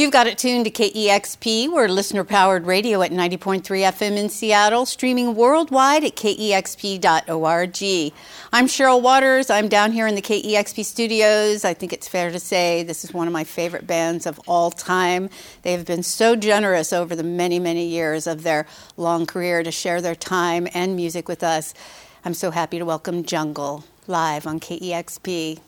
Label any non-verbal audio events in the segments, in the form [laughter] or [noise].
You've got it tuned to KEXP. We're listener powered radio at 90.3 FM in Seattle, streaming worldwide at kexp.org. I'm Cheryl Waters. I'm down here in the KEXP studios. I think it's fair to say this is one of my favorite bands of all time. They have been so generous over the many, many years of their long career to share their time and music with us. I'm so happy to welcome Jungle live on KEXP.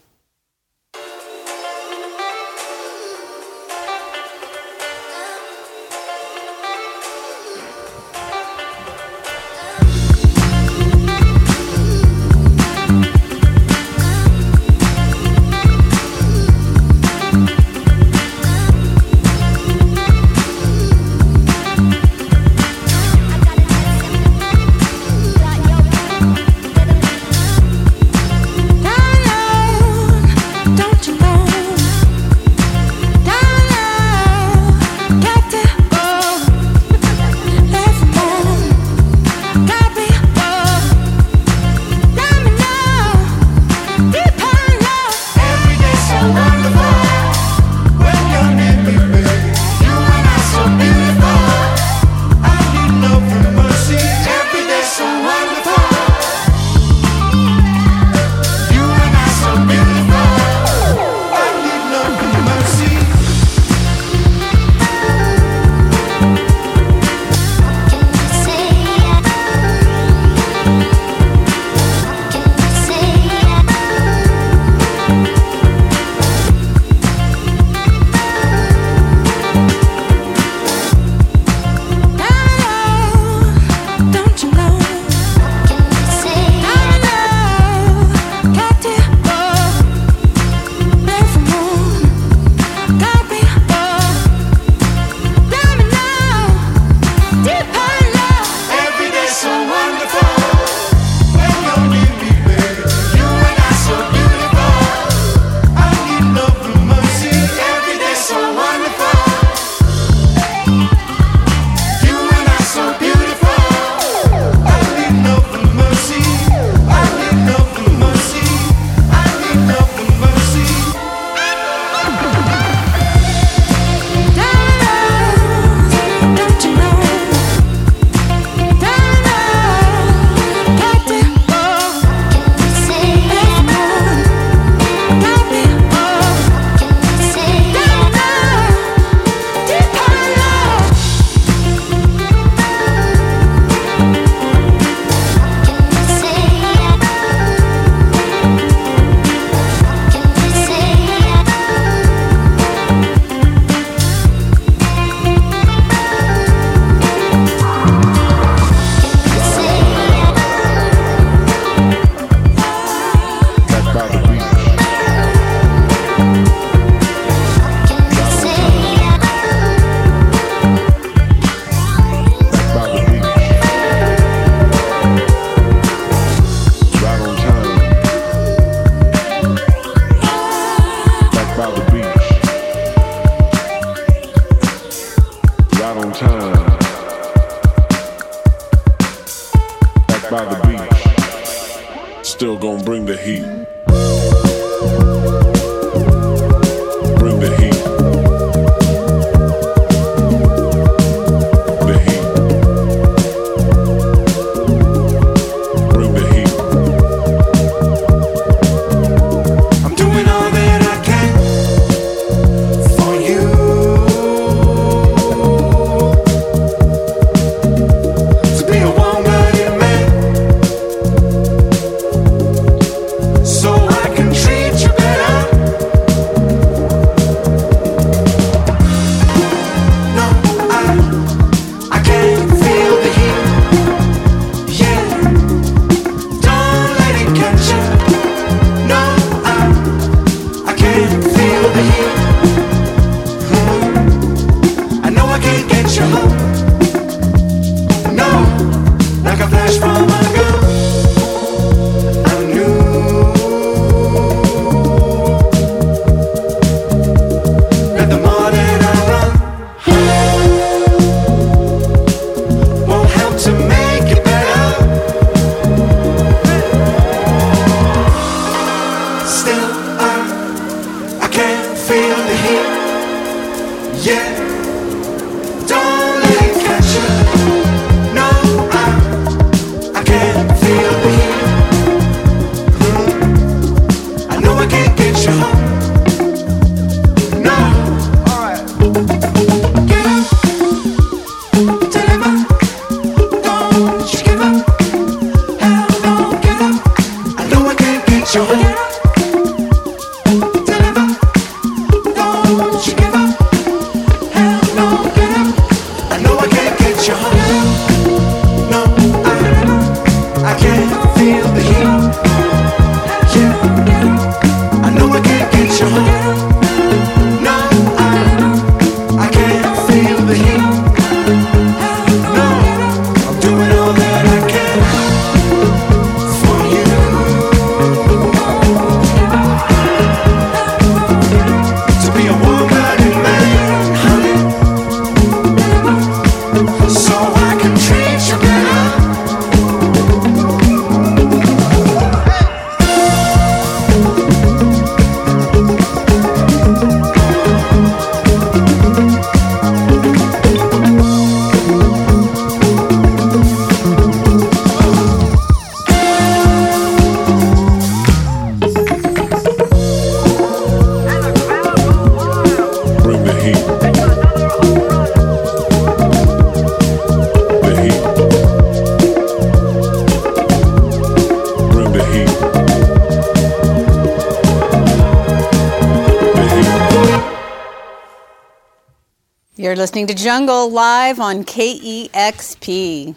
So You're listening to Jungle live on KEXP.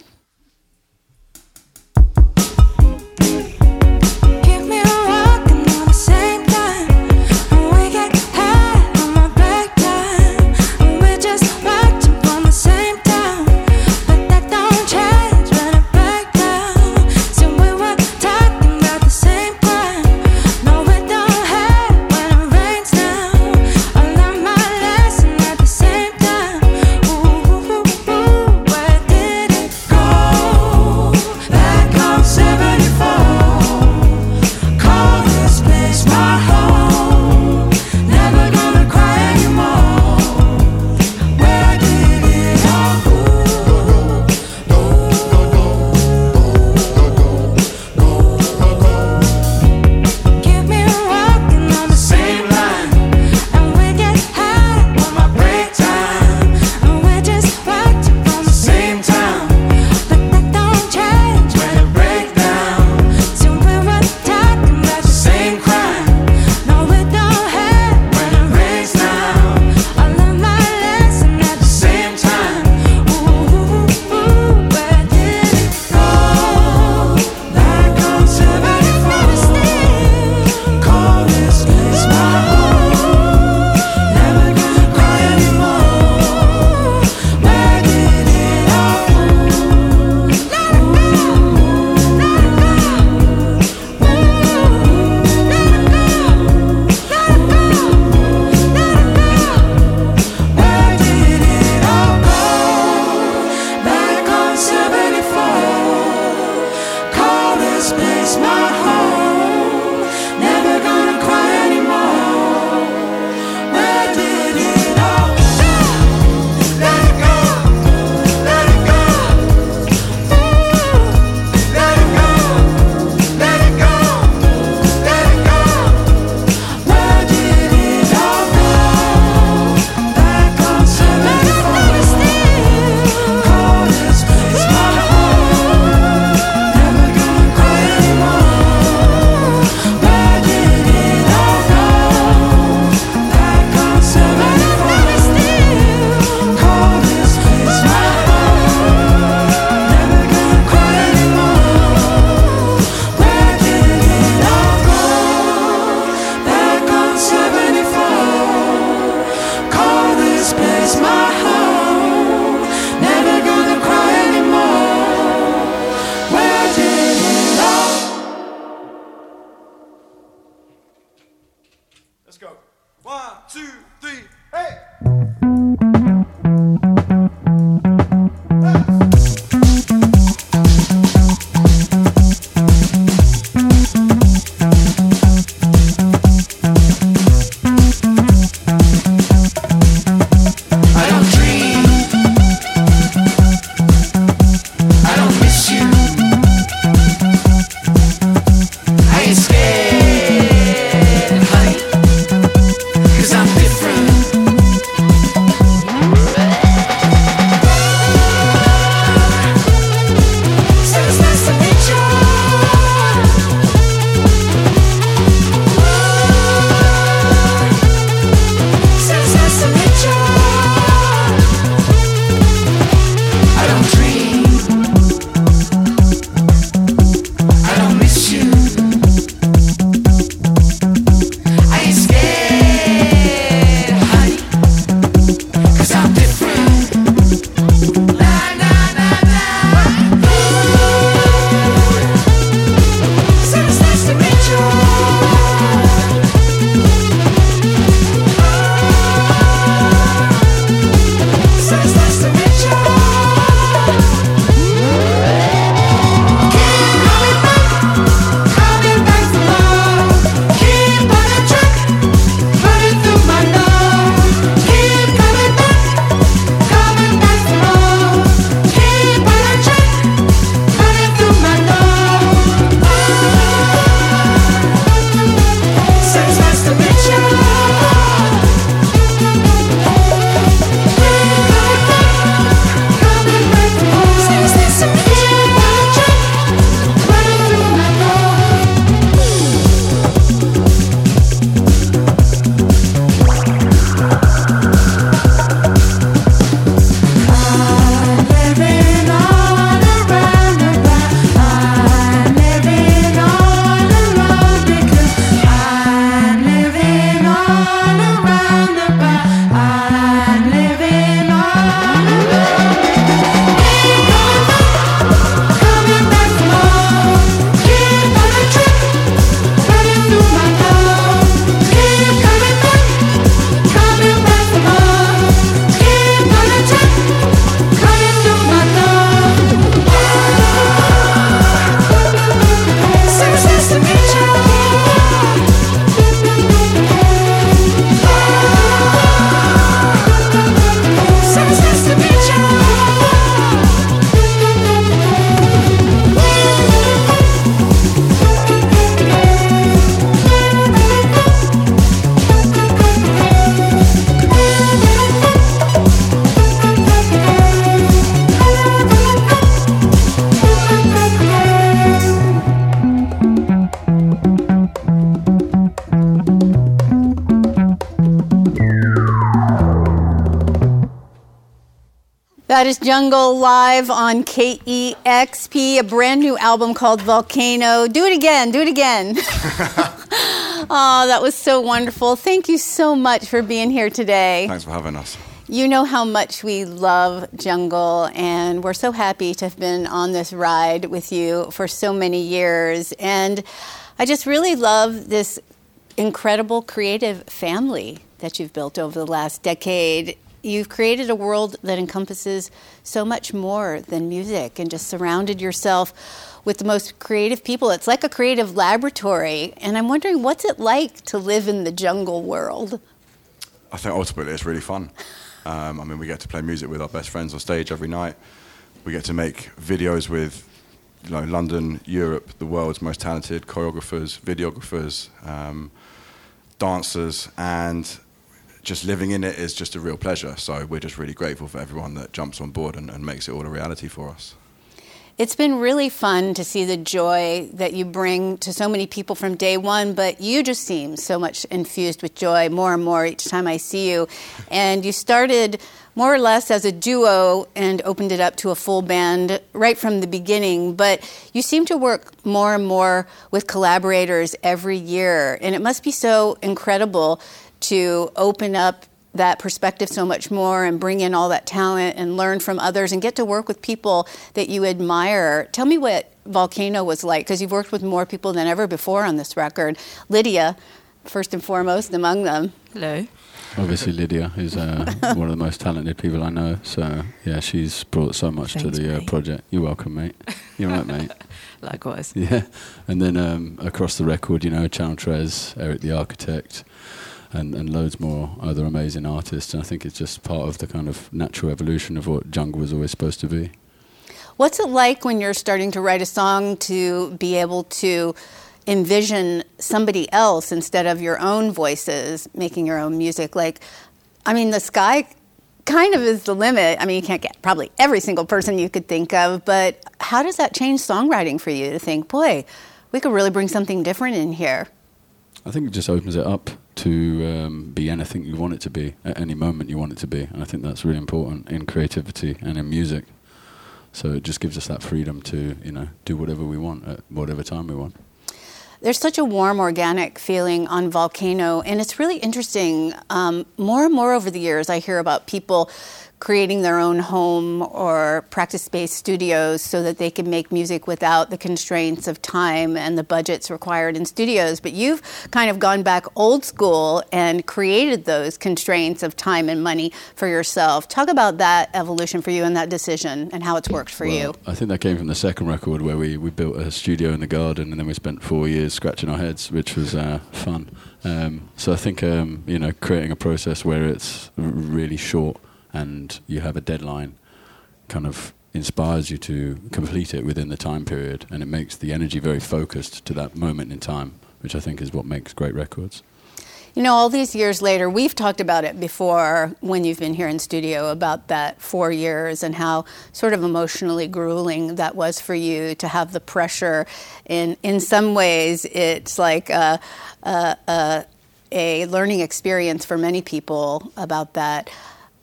That is Jungle live on KEXP, a brand new album called Volcano. Do it again, do it again. [laughs] oh, that was so wonderful. Thank you so much for being here today. Thanks for having us. You know how much we love Jungle, and we're so happy to have been on this ride with you for so many years. And I just really love this incredible creative family that you've built over the last decade you've created a world that encompasses so much more than music and just surrounded yourself with the most creative people. It's like a creative laboratory. And I'm wondering, what's it like to live in the jungle world? I think ultimately it's really fun. Um, I mean, we get to play music with our best friends on stage every night. We get to make videos with you know, London, Europe, the world's most talented choreographers, videographers, um, dancers, and just living in it is just a real pleasure. So we're just really grateful for everyone that jumps on board and, and makes it all a reality for us. It's been really fun to see the joy that you bring to so many people from day one, but you just seem so much infused with joy more and more each time I see you. And you started more or less as a duo and opened it up to a full band right from the beginning. But you seem to work more and more with collaborators every year. And it must be so incredible to open up that perspective so much more and bring in all that talent and learn from others and get to work with people that you admire. Tell me what Volcano was like because you've worked with more people than ever before on this record. Lydia, first and foremost among them. Hello. Obviously, Lydia is uh, [laughs] one of the most talented people I know. So, yeah, she's brought so much Thanks, to the uh, project. You're welcome, mate. You're right, mate. [laughs] Likewise. Yeah. And then um, across the record, you know, Channel Tres, Erick the Architect, and, and loads more other amazing artists. And I think it's just part of the kind of natural evolution of what jungle was always supposed to be. What's it like when you're starting to write a song to be able to envision somebody else instead of your own voices making your own music? Like, I mean, the sky kind of is the limit. I mean, you can't get probably every single person you could think of, but how does that change songwriting for you to think, boy, we could really bring something different in here? I think it just opens it up to um, be anything you want it to be at any moment you want it to be. And I think that's really important in creativity and in music. So it just gives us that freedom to, you know, do whatever we want at whatever time we want. There's such a warm, organic feeling on Volcano, and it's really interesting. Um, more and more over the years, I hear about people creating their own home or practice based studios so that they can make music without the constraints of time and the budgets required in studios. But you've kind of gone back old school and created those constraints of time and money for yourself. Talk about that evolution for you and that decision and how it's worked for well, you. I think that came from the second record where we, we built a studio in the garden and then we spent four years scratching our heads, which was uh, fun. Um, so I think um, you know creating a process where it's really short and you have a deadline kind of inspires you to complete it within the time period and it makes the energy very focused to that moment in time which i think is what makes great records. You know all these years later we've talked about it before when you've been here in studio about that four years and how sort of emotionally grueling that was for you to have the pressure. In in some ways it's like a, a, a, a learning experience for many people about that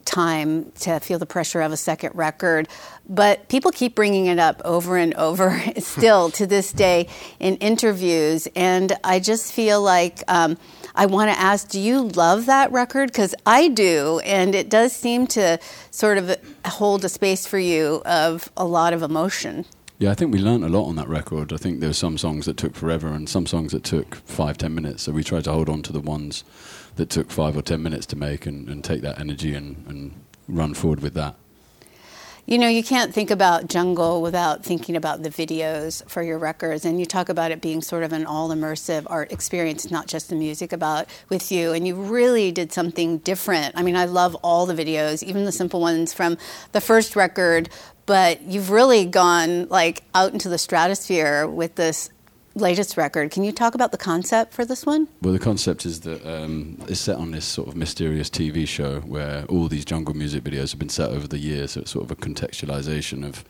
time to feel the pressure of a second record. But people keep bringing it up over and over [laughs] still to this day in interviews. And I just feel like um, I want to ask do you love that record? Because I do. And it does seem to sort of hold a space for you of a lot of emotion. Yeah, I think we learned a lot on that record. I think there were some songs that took forever and some songs that took five, ten minutes. So we tried to hold on to the ones that took five or ten minutes to make and, and take that energy and, and run forward with that. You know, you can't think about jungle without thinking about the videos for your records. And you talk about it being sort of an all immersive art experience, not just the music about with you. And you really did something different. I mean, I love all the videos, even the simple ones from the first record, but you've really gone like out into the stratosphere with this latest record. Can you talk about the concept for this one? Well, the concept is that um, it's set on this sort of mysterious TV show where all these jungle music videos have been set over the years. So it's sort of a contextualization of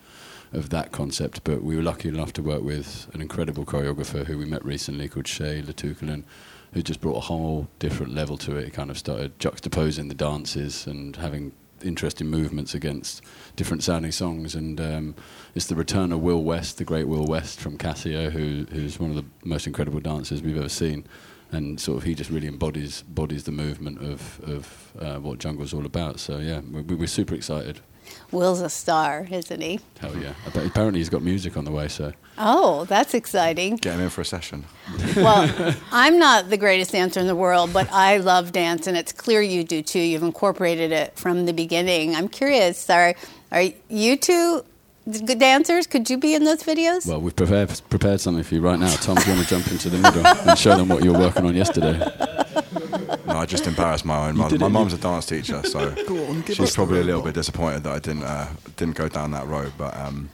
of that concept. But we were lucky enough to work with an incredible choreographer who we met recently called Shay Latukolan, who just brought a whole different level to it. He kind of started juxtaposing the dances and having interesting movements against different sounding songs. And um, it's the return of Will West, the great Will West from Casio, who, who's one of the most incredible dancers we've ever seen. And sort of he just really embodies embodies the movement of of uh, what jungle's all about. So yeah, we, we're super excited. Will's a star, isn't he? Hell yeah! Apparently he's got music on the way. So oh, that's exciting. Get him in for a session. well, [laughs] I'm not the greatest dancer in the world, but I love dance, and it's clear you do too. You've incorporated it from the beginning. I'm curious. Are are you two good dancers? Could you be in those videos? Well, we've prepared prepared something for you right now. Tom, do you want to jump into the middle and show them what you were working on yesterday? I just embarrassed my own mum. My mum's a dance teacher, so [laughs] on, she's probably a little bit disappointed that I didn't uh, didn't go down that road. But um,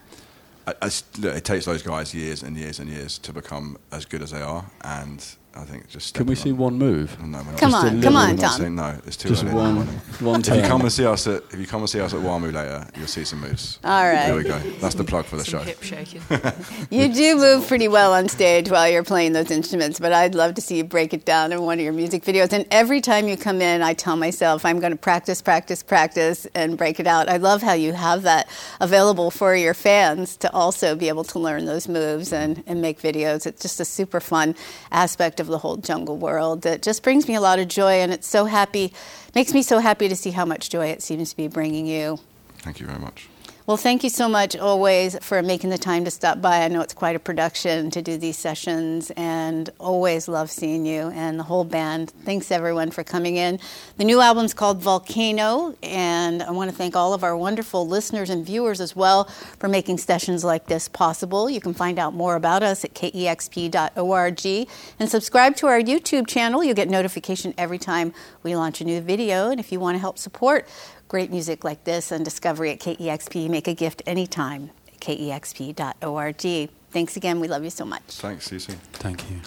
I, I, it takes those guys years and years and years to become as good as they are, and I think just. Can we see one move? Oh, no, come on, come on, Tom. no, it's too just early. One, [laughs] one if you come and see us at if you come and see us at WAMU later, you'll see some moves. All right. There we go. That's the plug for the some show. Hip shaking. [laughs] you do move pretty well on stage while you're playing those instruments, but I'd love to see you break it down in one of your music videos. And every time you come in, I tell myself I'm going to practice, practice, practice, and break it out. I love how you have that available for your fans to also be able to learn those moves and, and make videos. It's just a super fun aspect of the whole jungle world that just brings me a lot of joy, and it's so happy, makes me so happy to see how much joy it seems to be bringing you. Thank you very much. Well, thank you so much always for making the time to stop by. I know it's quite a production to do these sessions and always love seeing you and the whole band. Thanks everyone for coming in. The new album's called Volcano, and I want to thank all of our wonderful listeners and viewers as well for making sessions like this possible. You can find out more about us at kexp.org and subscribe to our YouTube channel. You'll get notification every time we launch a new video. And if you want to help support great music like this and discovery at KEXP. Make a gift anytime at kexp.org. Thanks again. We love you so much. Thanks, Cece. Thank you.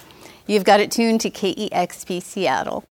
You've got it tuned to KEXP Seattle.